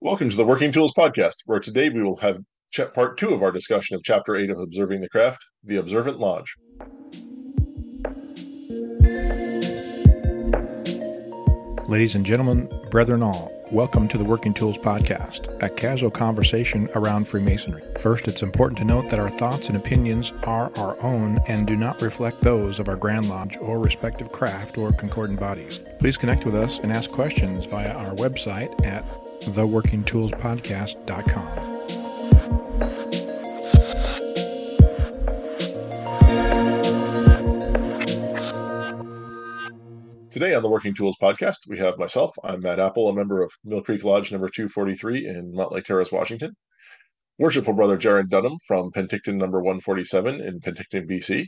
Welcome to the Working Tools Podcast, where today we will have part two of our discussion of Chapter 8 of Observing the Craft, The Observant Lodge. Ladies and gentlemen, brethren all, welcome to the Working Tools Podcast, a casual conversation around Freemasonry. First, it's important to note that our thoughts and opinions are our own and do not reflect those of our Grand Lodge or respective craft or concordant bodies. Please connect with us and ask questions via our website at theworkingtoolspodcast.com. Today on the Working Tools Podcast, we have myself. I'm Matt Appel, a member of Mill Creek Lodge number 243 in Mountlake Terrace, Washington. Worshipful Brother Jarrod Dunham from Penticton number 147 in Penticton, BC.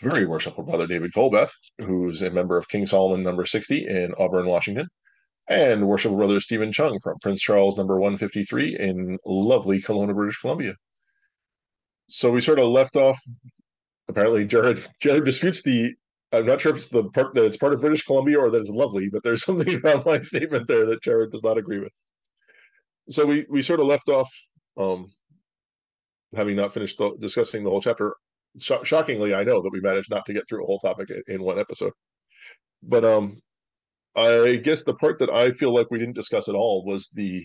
Very worshipful Brother David Colbeth, who's a member of King Solomon number 60 in Auburn, Washington. And worshipful Brother Steven Chung from Prince Charles number 153 in lovely Kelowna, British Columbia. So we sort of left off. Apparently, Jarrod Jarrod disputes the I'm not sure if it's the part that it's part of British Columbia or that it's lovely, but there's something about my statement there that Jarrod does not agree with. So we we sort of left off, um, having not finished the, discussing the whole chapter. Sh- shockingly, I know that we managed not to get through a whole topic in, in one episode. But um, I guess the part that I feel like we didn't discuss at all was the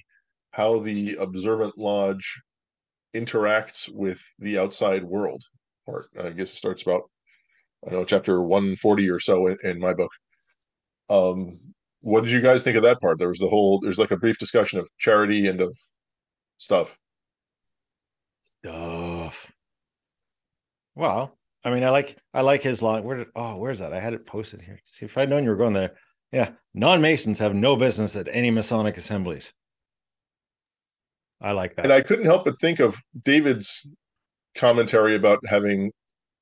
how the observant lodge interacts with the outside world part. I guess it starts about I don't know chapter 140 or so in, in, my book. Um, what did you guys think of that part? There was the whole there's like a brief discussion of charity and of stuff. Stuff. Well, I mean, I like I like his line. Where did oh, where's that? I had it posted here. See if I'd known you were going there. Yeah, non-masons have no business at any Masonic assemblies. I like that. And I couldn't help but think of David's commentary about having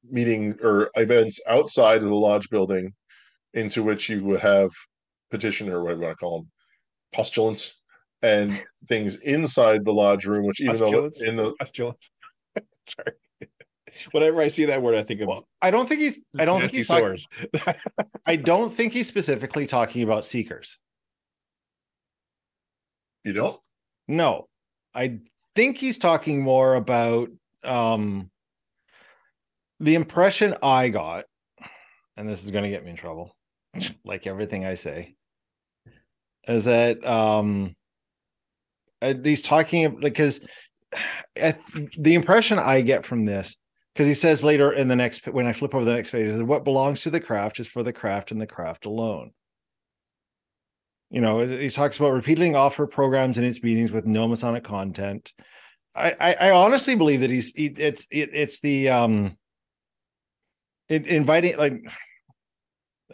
meetings or events outside of the lodge building into which you would have petitioner or whatever you want to call them postulants and things inside the lodge room which even though in the postulants sorry whenever i see that word i think of well, i don't think he's i don't think he's talking, i don't think he's specifically talking about seekers. You don't? No. I think he's talking more about um the impression I got, and this is going to get me in trouble, like everything I say, is that um, uh, he's talking because the impression I get from this, because he says later in the next when I flip over the next page, what belongs to the craft is for the craft and the craft alone. You know, he talks about repeatedly offer programs in its meetings with no Masonic content. I, I, I honestly believe that he's he, it's it, it's the um in, inviting like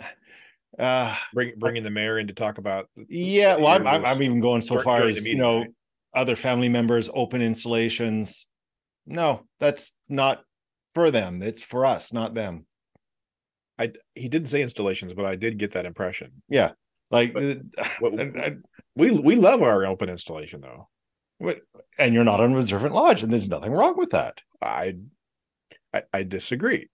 uh bring bringing the mayor in to talk about yeah well I'm, I'm, I'm even going so far as meeting, you know right? other family members open installations no that's not for them. It's for us not them. I he didn't say installations but i did get that impression. Yeah like what, I, we we love our open installation though. What, and you're not an observant lodge and there's nothing wrong with that. I I, I disagree.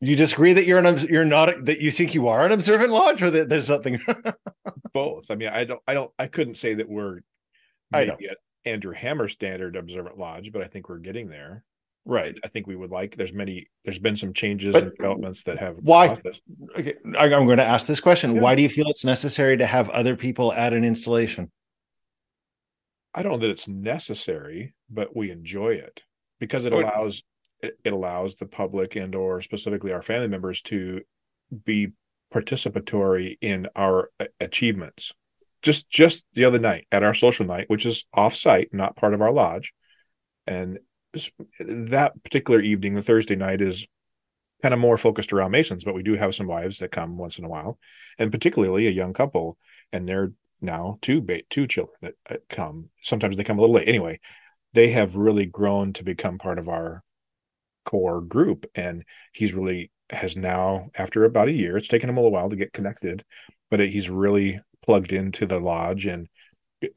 You disagree that you're an you're not that you think you are an observant lodge or that there's something both. I mean i don't i don't i couldn't say that we're I know. andrew hammer standard observant lodge but i think we're getting there right. I think we would like there's many there's been some changes but and developments that have why okay i'm going to ask this question. Yeah. why do you feel it's necessary to have other people at an installation? I don't know that it's necessary but we enjoy it because it allows it allows the public and or specifically our family members to be participatory in our uh, achievements. Just just the other night at our social night which is off-site not part of our lodge and that particular evening the thursday night is kind of more focused around masons but we do have some wives that come once in a while and particularly a young couple and they're now two two children that uh, come. Sometimes they come a little late. Anyway they have really grown to become part of our core group and he's really has now after about a year it's taken him a little while to get connected but he's really plugged into the lodge and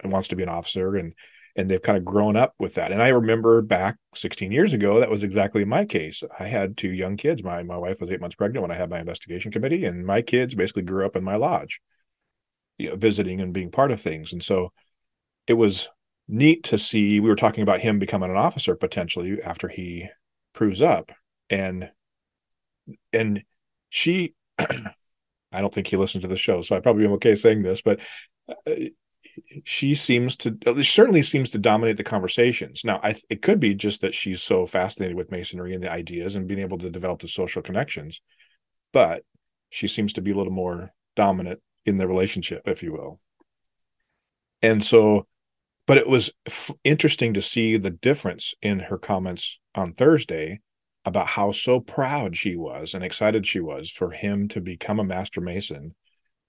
wants to be an officer and and they've kind of grown up with that. And i remember back 16 years ago that was exactly my case. I had two young kids. My my wife was eight months pregnant when i had my investigation committee and my kids basically grew up in my lodge you know, visiting and being part of things. And so it was neat to see. We were talking about him becoming an officer potentially after he proves up, and and she, I don't think he listened to the show, so I probably am okay saying this, but uh, she seems to certainly seems to dominate the conversations. Now, I, it could be just that she's so fascinated with masonry and the ideas and being able to develop the social connections, but she seems to be a little more dominant in the relationship, if you will. And so, but it was f- interesting to see the difference in her comments on Thursday about how so proud she was and excited she was for him to become a master mason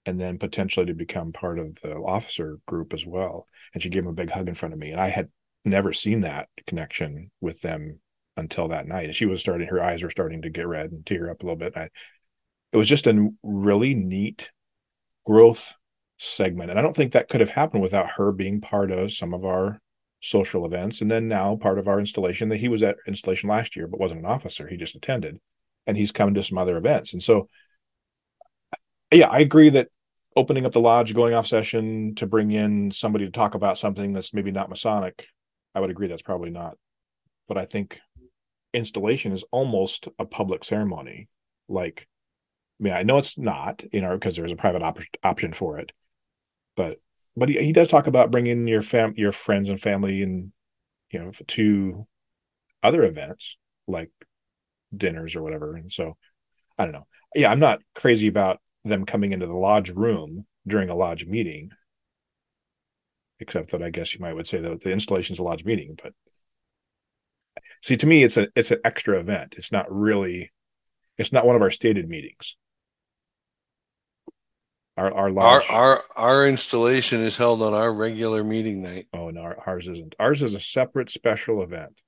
and then potentially to become part of the officer group as well. And she gave him a big hug in front of me. And I had never seen that connection with them until that night. And she was starting, her eyes were starting to get red and tear up a little bit. I, it was just a really neat growth segment. And I don't think that could have happened without her being part of some of our social events. And then now part of our installation that he was at installation last year, but wasn't an officer. He just attended and he's come to some other events. And so yeah, I agree that opening up the lodge, going off session to bring in somebody to talk about something that's maybe not Masonic, I would agree that's probably not. But I think installation is almost a public ceremony. Like, I mean, I know it's not, you know, because there's a private op- option for it, but but he, he does talk about bringing your fam your friends and family and you know to other events like dinners or whatever. And so I don't know. Yeah, I'm not crazy about them coming into the lodge room during a lodge meeting. Except that I guess you might would say that the installation is a lodge meeting, but see to me it's a it's an extra event. It's not really it's not one of our stated meetings. Our our lodge our our, our installation is held on our regular meeting night. Oh no, ours isn't. Ours is a separate special event.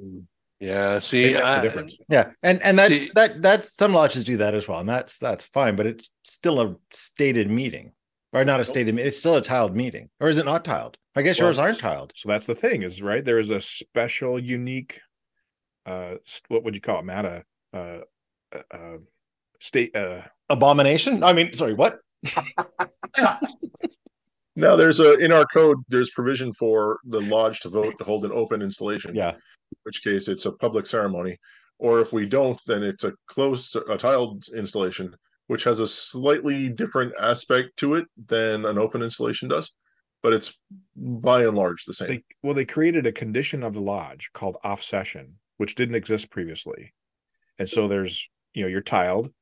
Mm. Yeah, see, that's I, the difference. Yeah, and and that see, that that's some lodges do that as well, and that's that's fine. But it's still a stated meeting, or not a stated. Meeting it's still a tiled meeting, or is it not tiled? I guess well, yours aren't tiled. So that's the thing, is right. There is a special, unique, uh, what would you call it, Matt? Uh, uh, uh state uh abomination. I mean, sorry, what? Now there's a in our code there's provision for the lodge to vote to hold an open installation. Yeah which case it's a public ceremony. Or if we don't, then it's a closed, a tiled installation, which has a slightly different aspect to it than an open installation does. But it's by and large the same. They, well, they created a condition of the lodge called off session, which didn't exist previously. And so there's, you know, you're tiled,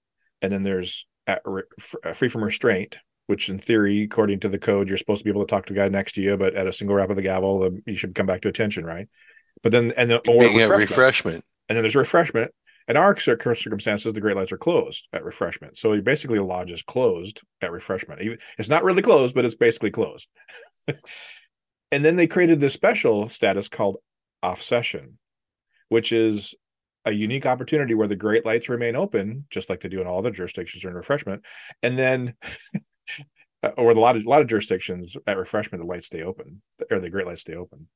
and then there's uh, at, uh, free from restraint, which in theory, according to the code, you're supposed to be able to talk to the guy next to you, but at a single rap of the gavel, you should come back to attention, right? But then and then or refreshment. refreshment. And then there's refreshment. In our current circumstances, the Great Lights are closed at refreshment. So basically, a lodge is closed at refreshment. It's not really closed, but it's basically closed. and then they created this special status called off session, which is a unique opportunity where the Great Lights remain open, just like they do in all other jurisdictions during refreshment. And then, uh, or a lot of a lot of jurisdictions at refreshment, the lights stay open, or the Great Lights stay open.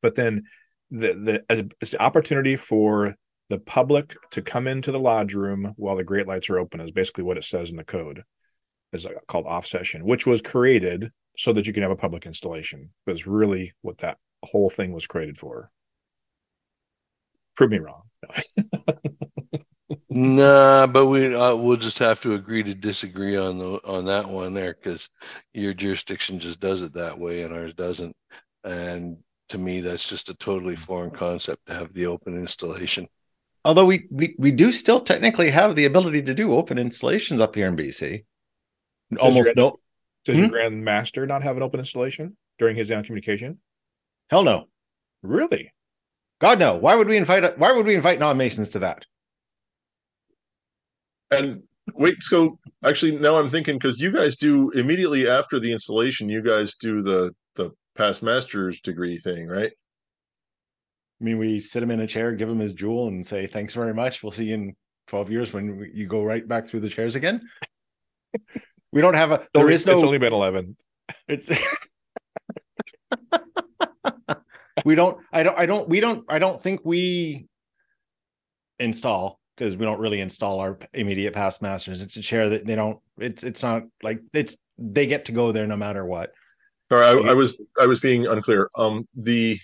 But then the the it's the opportunity for the public to come into the lodge room while the great lights are open is basically what it says in the code is called off session which was created so that you can have a public installation. Was really what that whole thing was created for. Prove me wrong. Nah but we uh, we'll just have to agree to disagree on the on that one there because your jurisdiction just does it that way and ours doesn't. And to me, that's just a totally foreign concept to have the open installation. Although we, we, we do still technically have the ability to do open installations up here in BC. Almost does your, no. Does hmm? your Grand Master not have an open installation during his down communication? Hell no. Really? God no. Why would we invite why would we invite non-masons to that? And wait, so actually now I'm thinking because you guys do immediately after the installation, you guys do the the past master's degree thing, right? I mean, we sit him in a chair, give him his jewel, and say, "Thanks very much. We'll see you in twelve years when you go right back through the chairs again." we don't have a. There is no. It's only been eleven. It's. we don't. I don't. I don't. We don't. I don't think we install because we don't really install our immediate past masters. It's a chair that they don't. It's. It's not like it's. They get to go there no matter what Sorry, I, I was I was being unclear. Um, the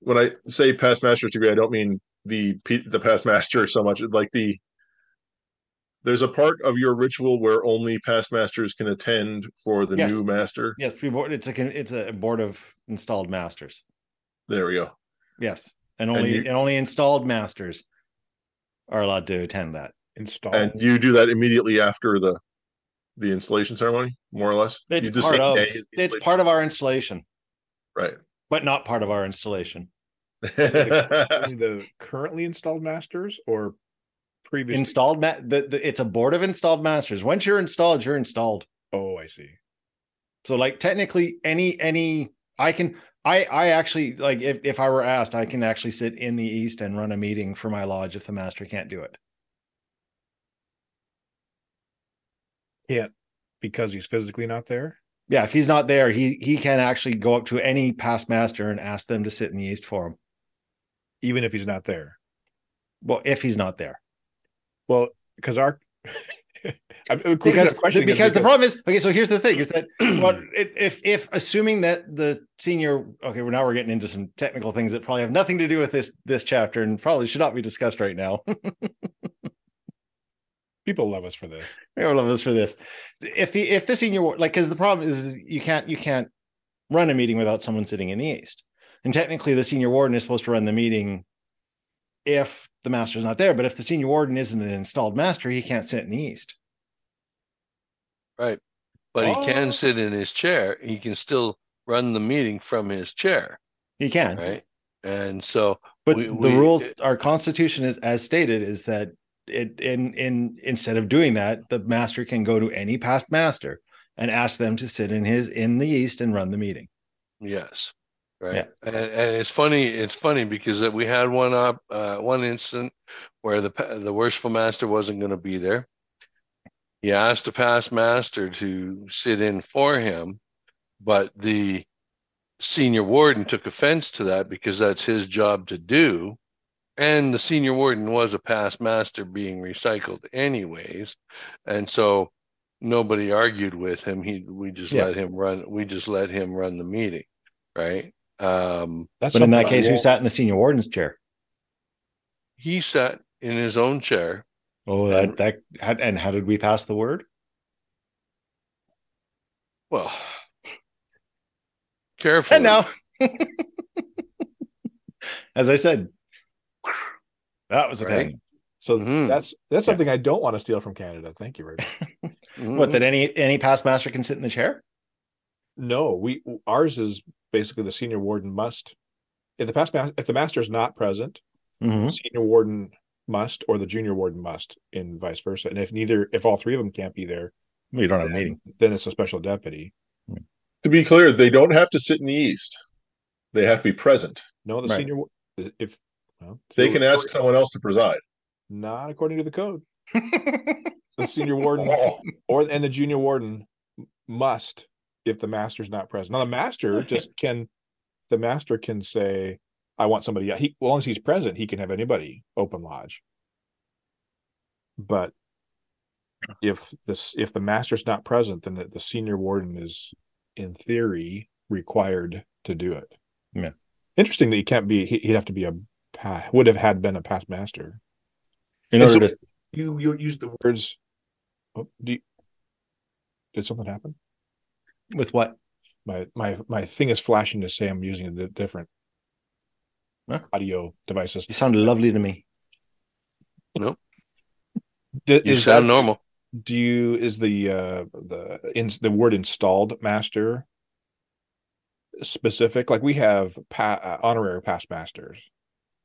when I say past master's degree, I don't mean the the past master so much. Like the there's a part of your ritual where only past masters can attend for the Yes. new master. Yes, pre-board. It's a it's a board of installed masters. There we go. Yes, and And only you- and only installed masters are allowed to attend that. Install. And you do that immediately after the the installation ceremony, more or less. It's You part of day as the it's part of our installation, right. but not part of our installation. The currently installed masters or previous Installed ma- the, the it's a board of installed masters. Once you're installed, you're installed. Oh, I see. So like technically any any I can I I actually like if if I were asked, I can actually sit in the east and run a meeting for my lodge if the master can't do it. Can't because he's physically not there. Yeah, if he's not there, he he can actually go up to any past master and ask them to sit in the east for him. even if he's not there. Well, if he's not there. Well, because our I'm, of course, because questioning it because the problem is okay. So here's the thing: is that what if if assuming that the senior okay, well now we're getting into some technical things that probably have nothing to do with this this chapter and probably should not be discussed right now. people love us for this. I love us for this. If the if the senior ward like because the problem is you can't you can't run a meeting without someone sitting in the east, and technically the senior warden is supposed to run the meeting if the master's not there. But if the senior warden isn't an installed master, he can't sit in the east. Right. But he Oh. can sit in his chair. He can still run the meeting from his chair. He can, Right. And so But We- the we- rules, our constitution is as stated, is that it in in instead of doing that, the master can go to any past master and ask them to sit in his in the east and run the meeting. Yes. Right. Yeah. And, and it's funny. It's funny because we had one up, uh, one instant where the the worshipful master wasn't going to be there. He asked the past master to sit in for him, but the senior warden took offense to that because that's his job to do. And the senior warden was a past master being recycled anyways. And so nobody argued with him. He we just Yeah. let him run we just let him run the meeting. Right. Um That's But in that something I case, who sat in the senior warden's chair? he sat in his own chair. Oh, that that and how did we pass the word? Well careful. And now, as I said, that was a Right. pain. So Mhm. that's that's something I don't want to steal from Canada. Thank you very much. What that any any past master can sit in the chair? No, we ours is basically the senior warden must if the past if the master is not present, Mhm. senior warden must or the junior warden must, and vice versa. And if neither, if all three of them can't be there, We don't have a then, meeting. then it's a special deputy. To be clear, they don't have to sit in the east. They have to be present. No, the Right. senior if well, They can ask someone else to preside. not according to the code. The senior warden or and the junior warden must if the master's not present. Now the master just can the master can say, I want somebody he as long as he's present, he can have anybody open lodge. But if this if the master's not present, then the, the senior warden is in theory required to do it. Yeah. Interesting that he can't be he- he'd have to be a pa- would have had been a past master. in And order so- to You you use the words oh, do you, did something happen? with what? my my my thing is flashing to say I'm using a different Huh? audio devices. You sound lovely to me. D- You is sound that- normal. Do you is the uh the in the word installed master specific? Like we have pa- uh, honorary past masters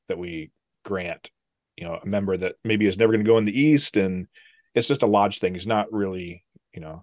that we grant, you know, a member that maybe is never going to go in the east, and it's just a lodge thing. He's not really, you know.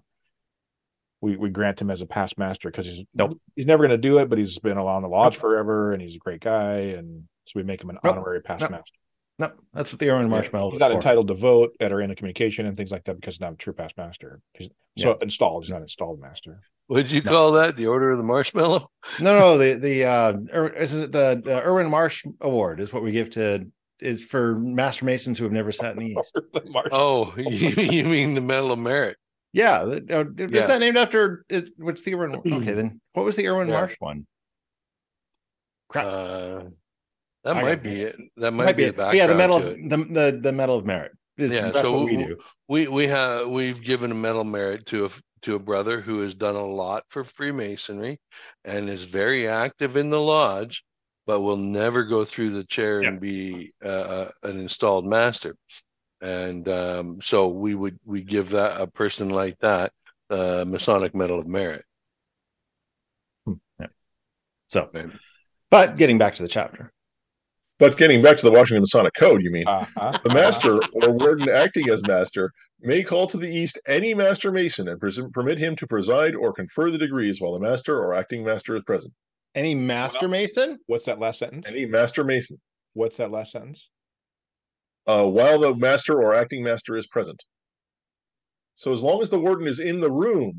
We, we grant him as a past master because he's Nope. he's never going to do it, but he's been along the lodge forever, and he's a great guy, and so we make him an Nope. honorary past Nope. master. No, that's what the Aaron Marshmallow He's not for. entitled to vote at our end of communication and things like that because he's not a true past master. He's so installed. He's not installed master. What'd you No. call that? The Order of the Marshmallow? No, no, the the uh, Ir- isn't it the the Irwin Marsh Award is what we give to is for master masons who have never sat in the east. The Oh, you, you mean the Medal of Merit? Yeah, the, uh, is Yeah. that named after? Is, what's the Irwin? Okay, then what was the Irwin Yeah. Marsh one? Crap, Uh, that I might be it. That might, might be, be it. yeah, the medal, to it. the, the the medal of merit. Is, Yeah, that's so what we do. We we have we've given a medal of merit to a to a brother who has done a lot for Freemasonry and is very active in the lodge, but will never go through the chair and be uh, uh, an installed master. And um, so we would we give that a person like that uh, Masonic Medal of Merit. So, but getting back to the chapter. But getting back to the Washington Masonic Code, you mean Uh-huh. the master or warden acting as master may call to the east any master mason and pres- permit him to preside or confer the degrees while the master or acting master is present. Any master mason? What's that last sentence? Any master mason, What's that last sentence? uh, while the master or acting master is present. So as long as the warden is in the room,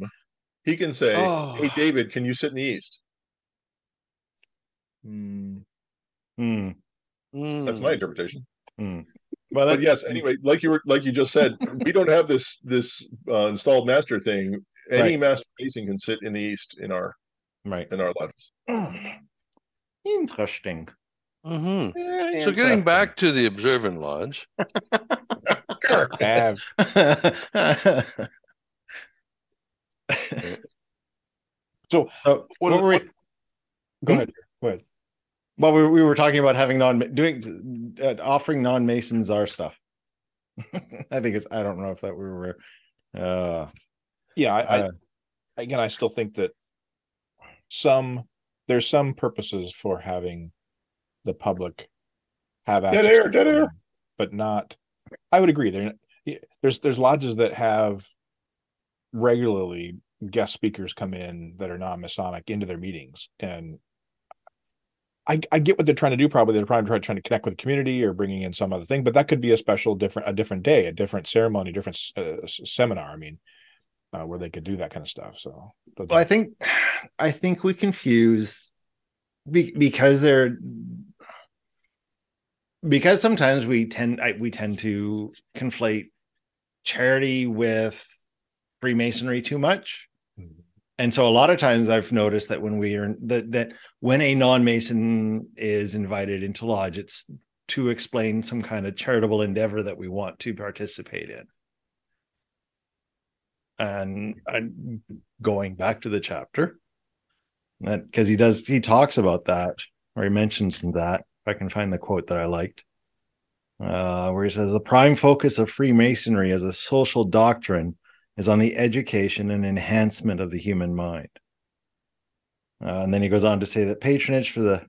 he can say, Oh. "Hey, David, can you sit in the east?" Hmm. Hmm. That's my interpretation. Well, But yes, anyway, like you were, like you just said, we don't have this this uh, installed master thing. Any Right. master mason can sit in the east in our right. in our lodges. Interesting. Mhm. Very So getting back to the Observant Lodge, So, So, what what is- were we, what- go ahead. Go ahead. Well, we, we were talking about having non doing uh, offering non masons our stuff. I think it's. I don't know if that we were. Uh, Yeah, I, Uh, I again, I still think that some there's some purposes for having the public have Dead access air, to dead them, air. but not. I would agree. There, there's there's lodges that have regularly guest speakers come in that are non-Masonic into their meetings, and I, I get what they're trying to do. Probably they're probably trying, to connect with the community or bringing in some other thing, but that could be a special, different, a different day, a different ceremony, different uh, seminar. I mean, uh, where they could do that kind of stuff. So, well, I think, I think we confuse be, because they're because sometimes we tend I, we tend to conflate charity with Freemasonry too much. And so a lot of times I've noticed that when we are that that when a non-mason is invited into lodge, it's to explain some kind of charitable endeavor that we want to participate in. And I'm going back to the chapter that because he does he talks about that or he mentions that. If I can find the quote that I liked. Uh, where he says the prime focus of Freemasonry as a social doctrine is on the education and enhancement of the human mind. Uh, and then he goes on to say that patronage for the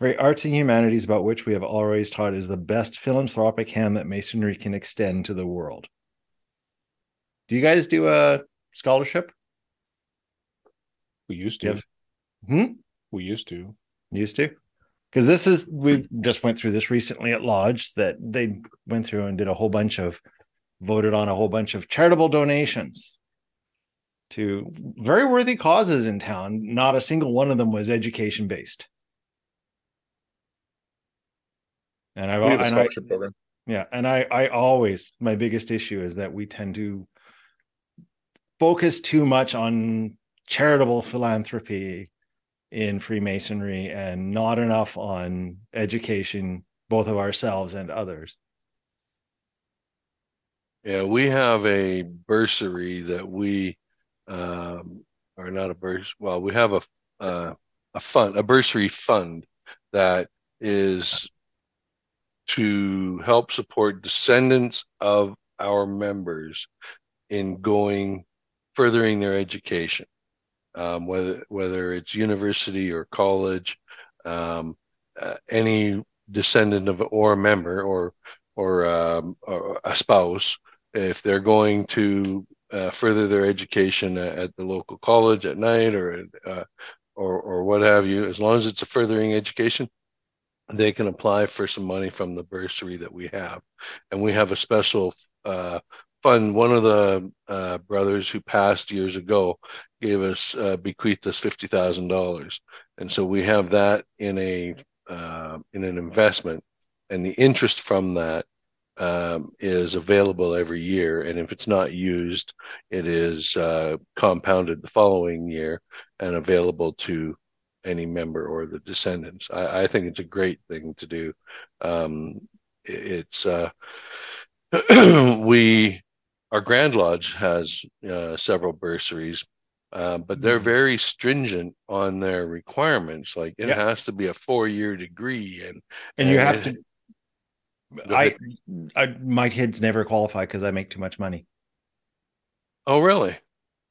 very arts and humanities about which we have always taught is the best philanthropic hand that Masonry can extend to the world. Do you guys do a scholarship? we used to. Yes. Hmm? We used to. Used to? Because this is, we just went through this recently at Lodge that they went through and did a whole bunch of, voted on a whole bunch of charitable donations to very worthy causes in town. Not a single one of them was education based. And I've We have a and I, program. yeah, and I I always my biggest issue is that we tend to focus too much on charitable philanthropy in Freemasonry and not enough on education, both of ourselves and others. Yeah, we have a bursary that we, um, or not a burs. Well, we have a uh, a fund, a bursary fund that is to help support descendants of our members in going furthering their education, um, whether whether it's university or college, um, uh, any descendant of or a member or or, um, or a spouse if they're going to uh, further their education at, the local college at night or uh, or or what have you, as long as it's a furthering education, they can apply for some money from the bursary that we have, and we have a special uh, fund. One of the uh, brothers who passed years ago gave us uh, bequeathed us fifty thousand dollars, and so we have that in a uh, in an investment, and the interest from that um, is available every year, and if it's not used, it is uh, compounded the following year and available to any member or the descendants. I, I think it's a great thing to do. Um, it's uh, we our Grand Lodge has uh, several bursaries, uh, but they're mm-hmm. very stringent on their requirements. Like it yeah. has to be a four-year degree, and and you have to. I, I my kids never qualify because I make too much money. Oh, really?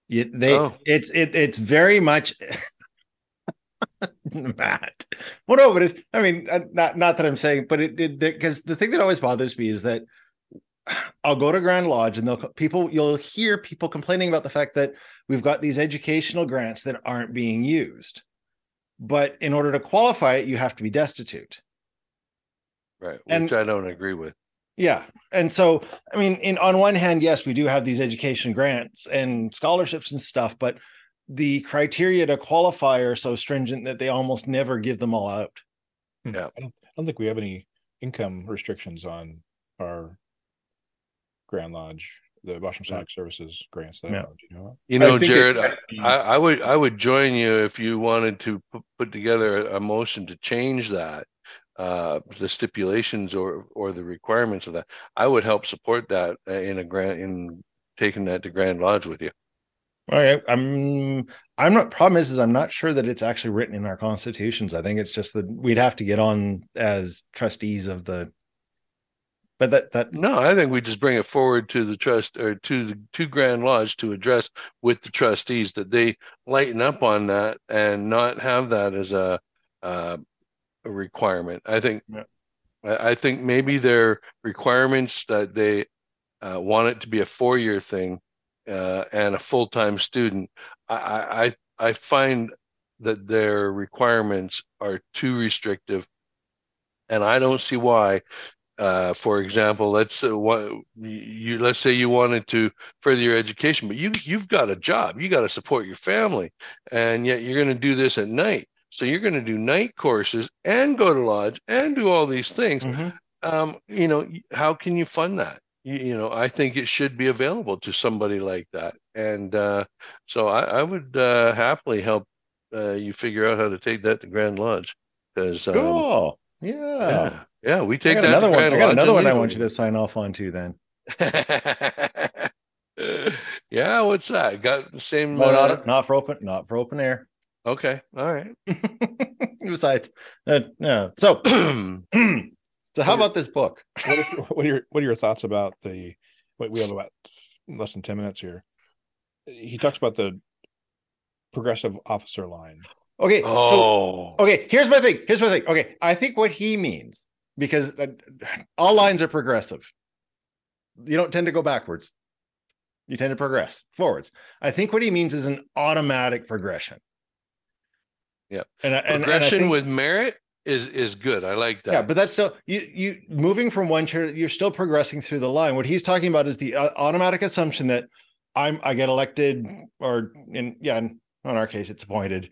Yeah, they oh. it's it it's very much Matt. Well, no, but it, I mean, uh, not not that I'm saying, but it because the thing that always bothers me is that I'll go to Grand Lodge and they'll people you'll hear people complaining about the fact that we've got these educational grants that aren't being used. But in order to qualify it, you have to be destitute. Right. Which and, I don't agree with. Yeah. And so I mean, in on one hand, yes, we do have these education grants and scholarships and stuff, but the criteria to qualify are so stringent that they almost never give them all out. Hmm. Yeah. I don't, I don't think we have any income restrictions on our Grand Lodge, the Washington Sonic Services grants that yeah. know, you know, you know Jarrod, it, I, I, would I would join you if you wanted to put together a motion to change that, uh, the stipulations or or the requirements of that. I would help support that in a grant in taking that to Grand Lodge with you. All right, I'm I'm not problem is is I'm not sure that it's actually written in our constitutions. I think it's just that we'd have to get on as trustees of the but that that no, I think we just bring it forward to the trust or to the to Grand Lodge to address with the trustees that they lighten up on that and not have that as a uh, a requirement. I think yeah. I, I, think maybe their requirements that they uh, want it to be a four year thing uh, and a full time student. I, I I find that their requirements are too restrictive and I don't see why uh, for example, let's uh, what you let's say you wanted to further your education, but you you've got a job, you got to support your family, and yet you're going to do this at night. So you're going to do night courses and go to lodge and do all these things. Mm-hmm. Um, you know, how can you fund that? You, you, know, I think it should be available to somebody like that, and uh, so I, I would uh, happily help uh, you figure out how to take that to Grand Lodge because um, cool. yeah. yeah yeah, we take another one. I got another one I want you to sign off on too. Then. yeah, what's that? Got the same? No, uh... not not for open, not for open air. Okay, all right. Besides, uh, yeah. So, so how about this book? what, are, what are your what are your thoughts about the? Wait, we have about less than ten minutes here. He talks about the progressive officer line. Okay. Oh. So, okay. Here's my thing. Here's my thing. Okay. I think what he means because uh, all lines are progressive. You don't tend to go backwards. You tend to progress forwards. I think what he means is an automatic progression. Yeah. And, and progression and think, with merit is is good. I like that. Yeah, but that's still you you moving from one chair, you're still progressing through the line. What he's talking about is the uh, automatic assumption that I'm I get elected or in yeah, in, in our case it's appointed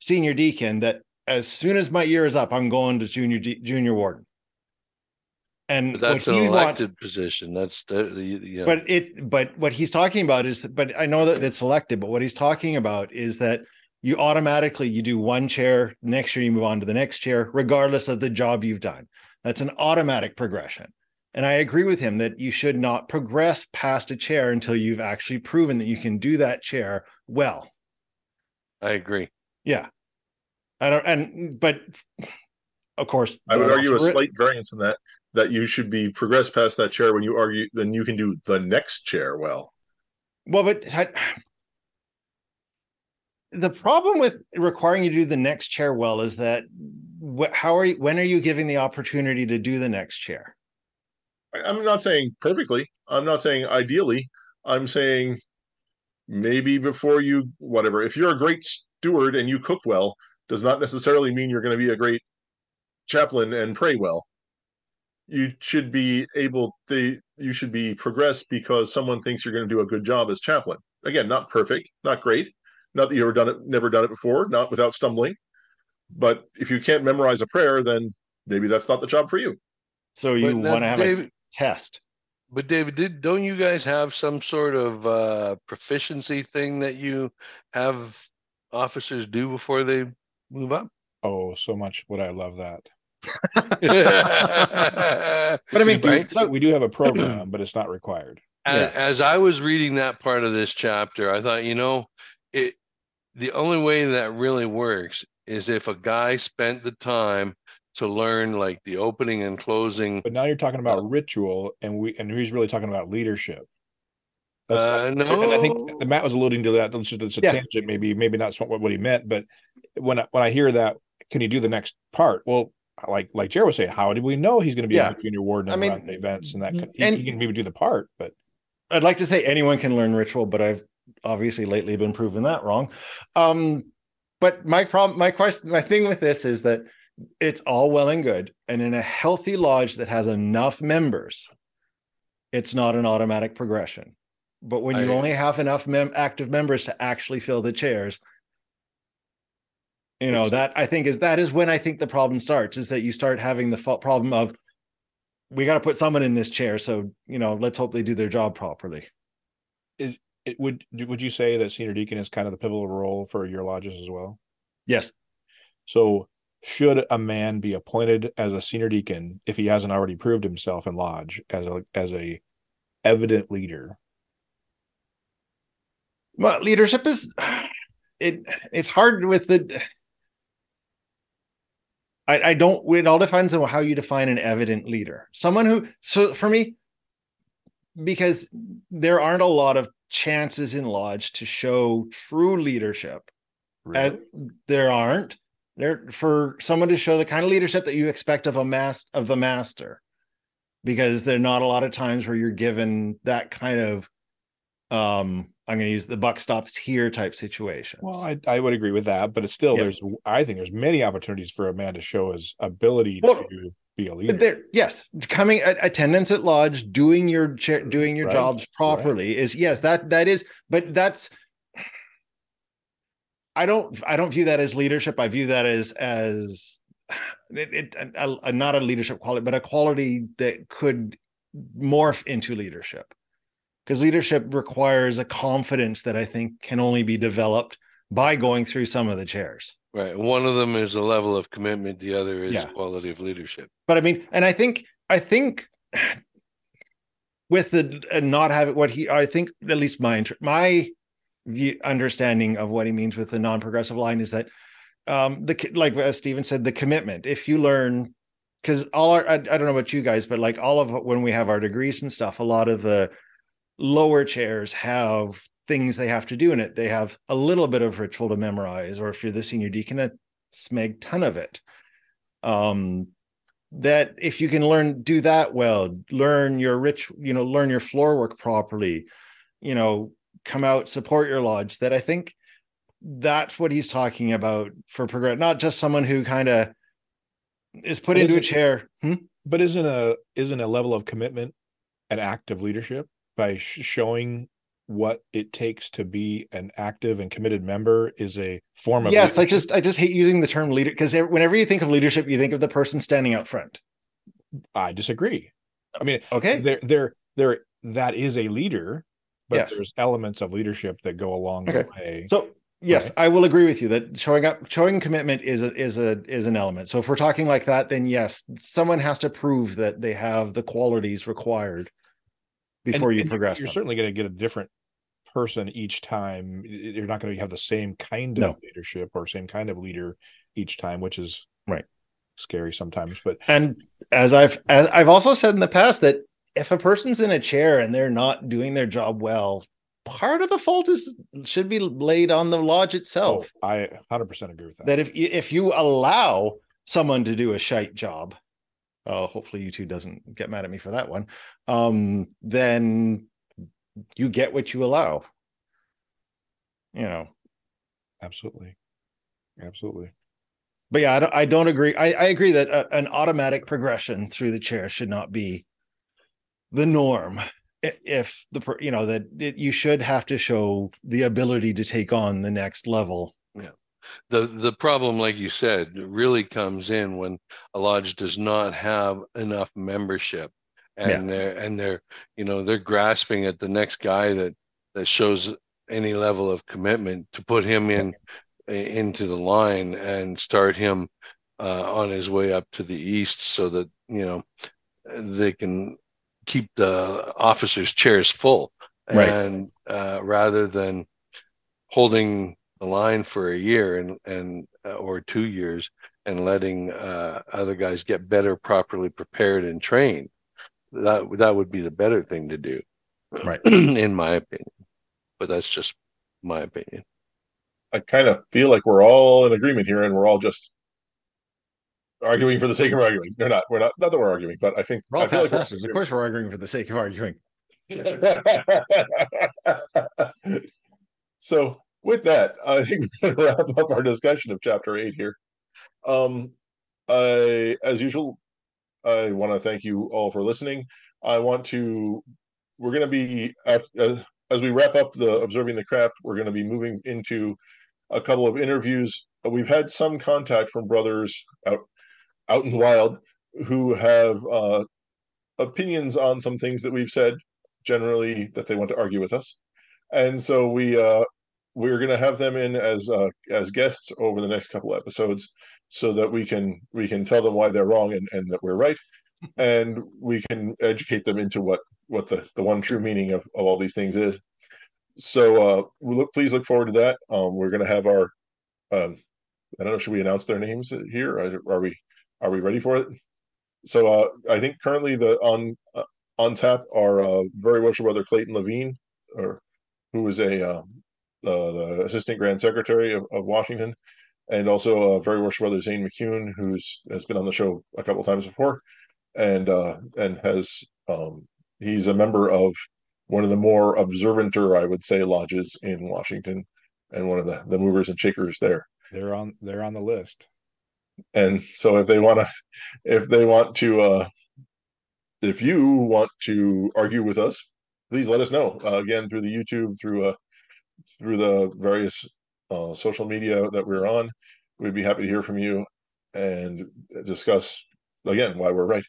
senior deacon that as soon as my year is up, I'm going to junior junior warden. And but that's an elected wants, position. That's the, you know. but it but what he's talking about is but I know that it's elected, but what he's talking about is that you automatically you do one chair, next year you move on to the next chair, regardless of the job you've done. That's an automatic progression. And I agree with him that you should not progress past a chair until you've actually proven that you can do that chair well. I agree. Yeah. I don't and but of course I would argue a slight variance in that that you should be progressed past that chair when you argue then you can do the next chair well well but the problem with requiring you to do the next chair well is that how are you when are you giving the opportunity to do the next chair? I'm not saying perfectly. I'm not saying ideally. I'm saying maybe before you whatever. If you're a great steward and you cook well does not necessarily mean you're going to be a great chaplain and pray well. You should be able to you should be progressed because someone thinks you're going to do a good job as chaplain. Again not perfect not great not that you've ever done it never done it before not without stumbling but if you can't memorize a prayer then maybe that's not the job for you so you want to have a test. But David, did don't you guys have some sort of uh, proficiency thing that you have officers do before they move up? Oh, so much would I love that. But I mean, we, do, we do have a program, but it's not required. as, as I was reading that part of this chapter, I thought, you know, it the only way that really works is if a guy spent the time to learn like the opening and closing. But now you're talking about ritual, and we and he's really talking about leadership. That's Uh, and I think no. that Matt was alluding to that. That's a Yeah. tangent, maybe maybe not what, what he meant, but when I, when I hear that, can you do the next part? Well, like like Jarrod was saying, how did we know he's going to be Yeah. a junior warden I and mean, events and that? Kind he, and- he can maybe do the part, but I'd like to say anyone can learn ritual, but I've obviously lately been proven that wrong. Um, but my problem, my question, my thing with this is that it's all well and good, and in a healthy lodge that has enough members, it's not an automatic progression. But when you I- only have enough mem- active members to actually fill the chairs, you know that I think is that is when I think the problem starts. Is that you start having the problem of we got to put someone in this chair, so you know let's hope they do their job properly. It would would you say that senior deacon is kind of the pivotal role for your lodges as well? Yes. So should a man be appointed as a senior deacon if he hasn't already proved himself in lodge as a as a evident leader? Well, leadership is it. It's hard with the. I, I don't. It all depends on how you define an evident leader. Someone who. So for me, because there aren't a lot of chances in lodge to show true leadership. As, there aren't there for someone to show the kind of leadership that you expect of a mass of the master, because there are not a lot of times where you're given that kind of um I'm going to use the buck stops here type situation Well, I, I would agree with that, but it's still Yeah. there's I think there's many opportunities for a man to show his ability Well, to be a leader. There, yes, coming at attendance at lodge, doing your doing your Right, jobs properly is yes, that that is, but that's. I don't. I don't view that as leadership. I view that as as it, it a, a- not a leadership quality, but a quality that could morph into leadership. Because leadership requires a confidence that I think can only be developed by going through some of the chairs. Right. One of them is a level of commitment. The other is Yeah. quality of leadership. but I mean, and I think I think with the uh, not having what he, I think at least my my view understanding of what he means with the non-progressive line is that um the like as Steven said, the commitment. If you learn, because all our I, I don't know about you guys, but like all of when we have our degrees and stuff, a lot of the lower chairs have things they have to do in it. They have a little bit of ritual to memorize, or if you're the senior deacon, a smeg ton of it. Um, that if you can learn do that well learn your rich you know learn your floor work properly you know come out support your lodge that i think that's what he's talking about for progress not just someone who kind of is put But into a chair Hmm? but isn't a isn't a level of commitment an act of leadership by sh- showing what it takes to be an active and committed member is a form of yes i just i just hate using the term leader because whenever you think of leadership you think of the person standing out front I disagree. I mean, okay there, there, there. That is a leader, but Yes. there's elements of leadership that go along the way. So yes, Right. I will agree with you that showing up, showing commitment is a is a is an element. So if we're talking like that, then yes, someone has to prove that they have the qualities required And- before you and progress. You're them. certainly going to get a different person each time. You're not going to have the same kind of No. leadership or same kind of leader each time, which is Right. scary sometimes. But And as I've as I've also said in the past that if a person's in a chair and they're not doing their job well, part of the fault is should be laid on the lodge oh, itself. I 100% agree with that. that if you, if you allow someone to do a shite job, uh, hopefully you two doesn't get mad at me for that one. Um, then you get what you allow. You know, Absolutely, absolutely. but yeah, I don't, I don't agree. I, I agree that a, an automatic progression through the chair should not be the norm. If the you know that it, you should have to show the ability to take on the next level. The the problem, like you said, really comes in when a lodge does not have enough membership and Yeah. they're and they're you know they're grasping at the next guy that that shows any level of commitment to put him in into the line and start him uh, on his way up to the east so that you know they can keep the officers chairs full Right. and uh, rather than holding the line for a year and and uh, or two years and letting uh, other guys get better properly prepared and trained that that would be the better thing to do Right. in my opinion but that's just my opinion I kind of feel like we're all in agreement here, and we're all just arguing for the sake of arguing. They're not. We're not. Not that we're arguing, but I think We're all I feel past like masters. Of course, we're arguing for the sake of arguing. so with that, I think we're going to wrap up our discussion of chapter eight here. Um, I, as usual, I want to thank you all for listening. I want to. We're going to be uh, as we wrap up the observing the craft. We're going to be moving into a couple of interviews. We've had some contact from brothers out out in the wild who have uh, opinions on some things that we've said generally that they want to argue with us and so we uh we're going to have them in as uh as guests over the next couple episodes so that we can we can tell them why they're wrong and, and that we're right. And we can educate them into what what the the one true meaning of, of all these things is. So uh look please look forward to that. Um we're going to have our um i don't know should we announce their names here? Are, are we are we ready for it? So uh i think currently the on uh, on tap are uh, very worship brother Clayton Levine, or who is a uh, the assistant grand secretary of, of Washington, and also uh, very worship brother Zane McCune, who's has been on the show a couple of times before, and uh, and has um, he's a member of one of the more observanter, I would say, lodges in Washington, and one of the the movers and shakers there. They're on they're on the list. And so if they want to, if they want to. Uh, if you want to argue with us, please let us know. Uh, again, through the YouTube, through uh, through the various uh, social media that we're on, we'd be happy to hear from you and discuss again why we're right.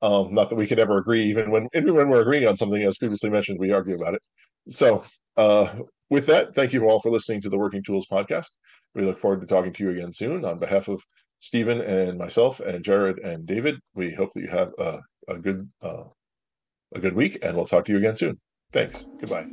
Um, not that we could ever agree, even when even when we're agreeing on something, as previously mentioned, we argue about it. So, uh, with that, thank you all for listening to the Working Tools podcast. We look forward to talking to you again soon. On behalf of Steven and myself and Jarrod and David, we hope that you have a, a good uh, a good week, and we'll talk to you again soon. Thanks. Goodbye.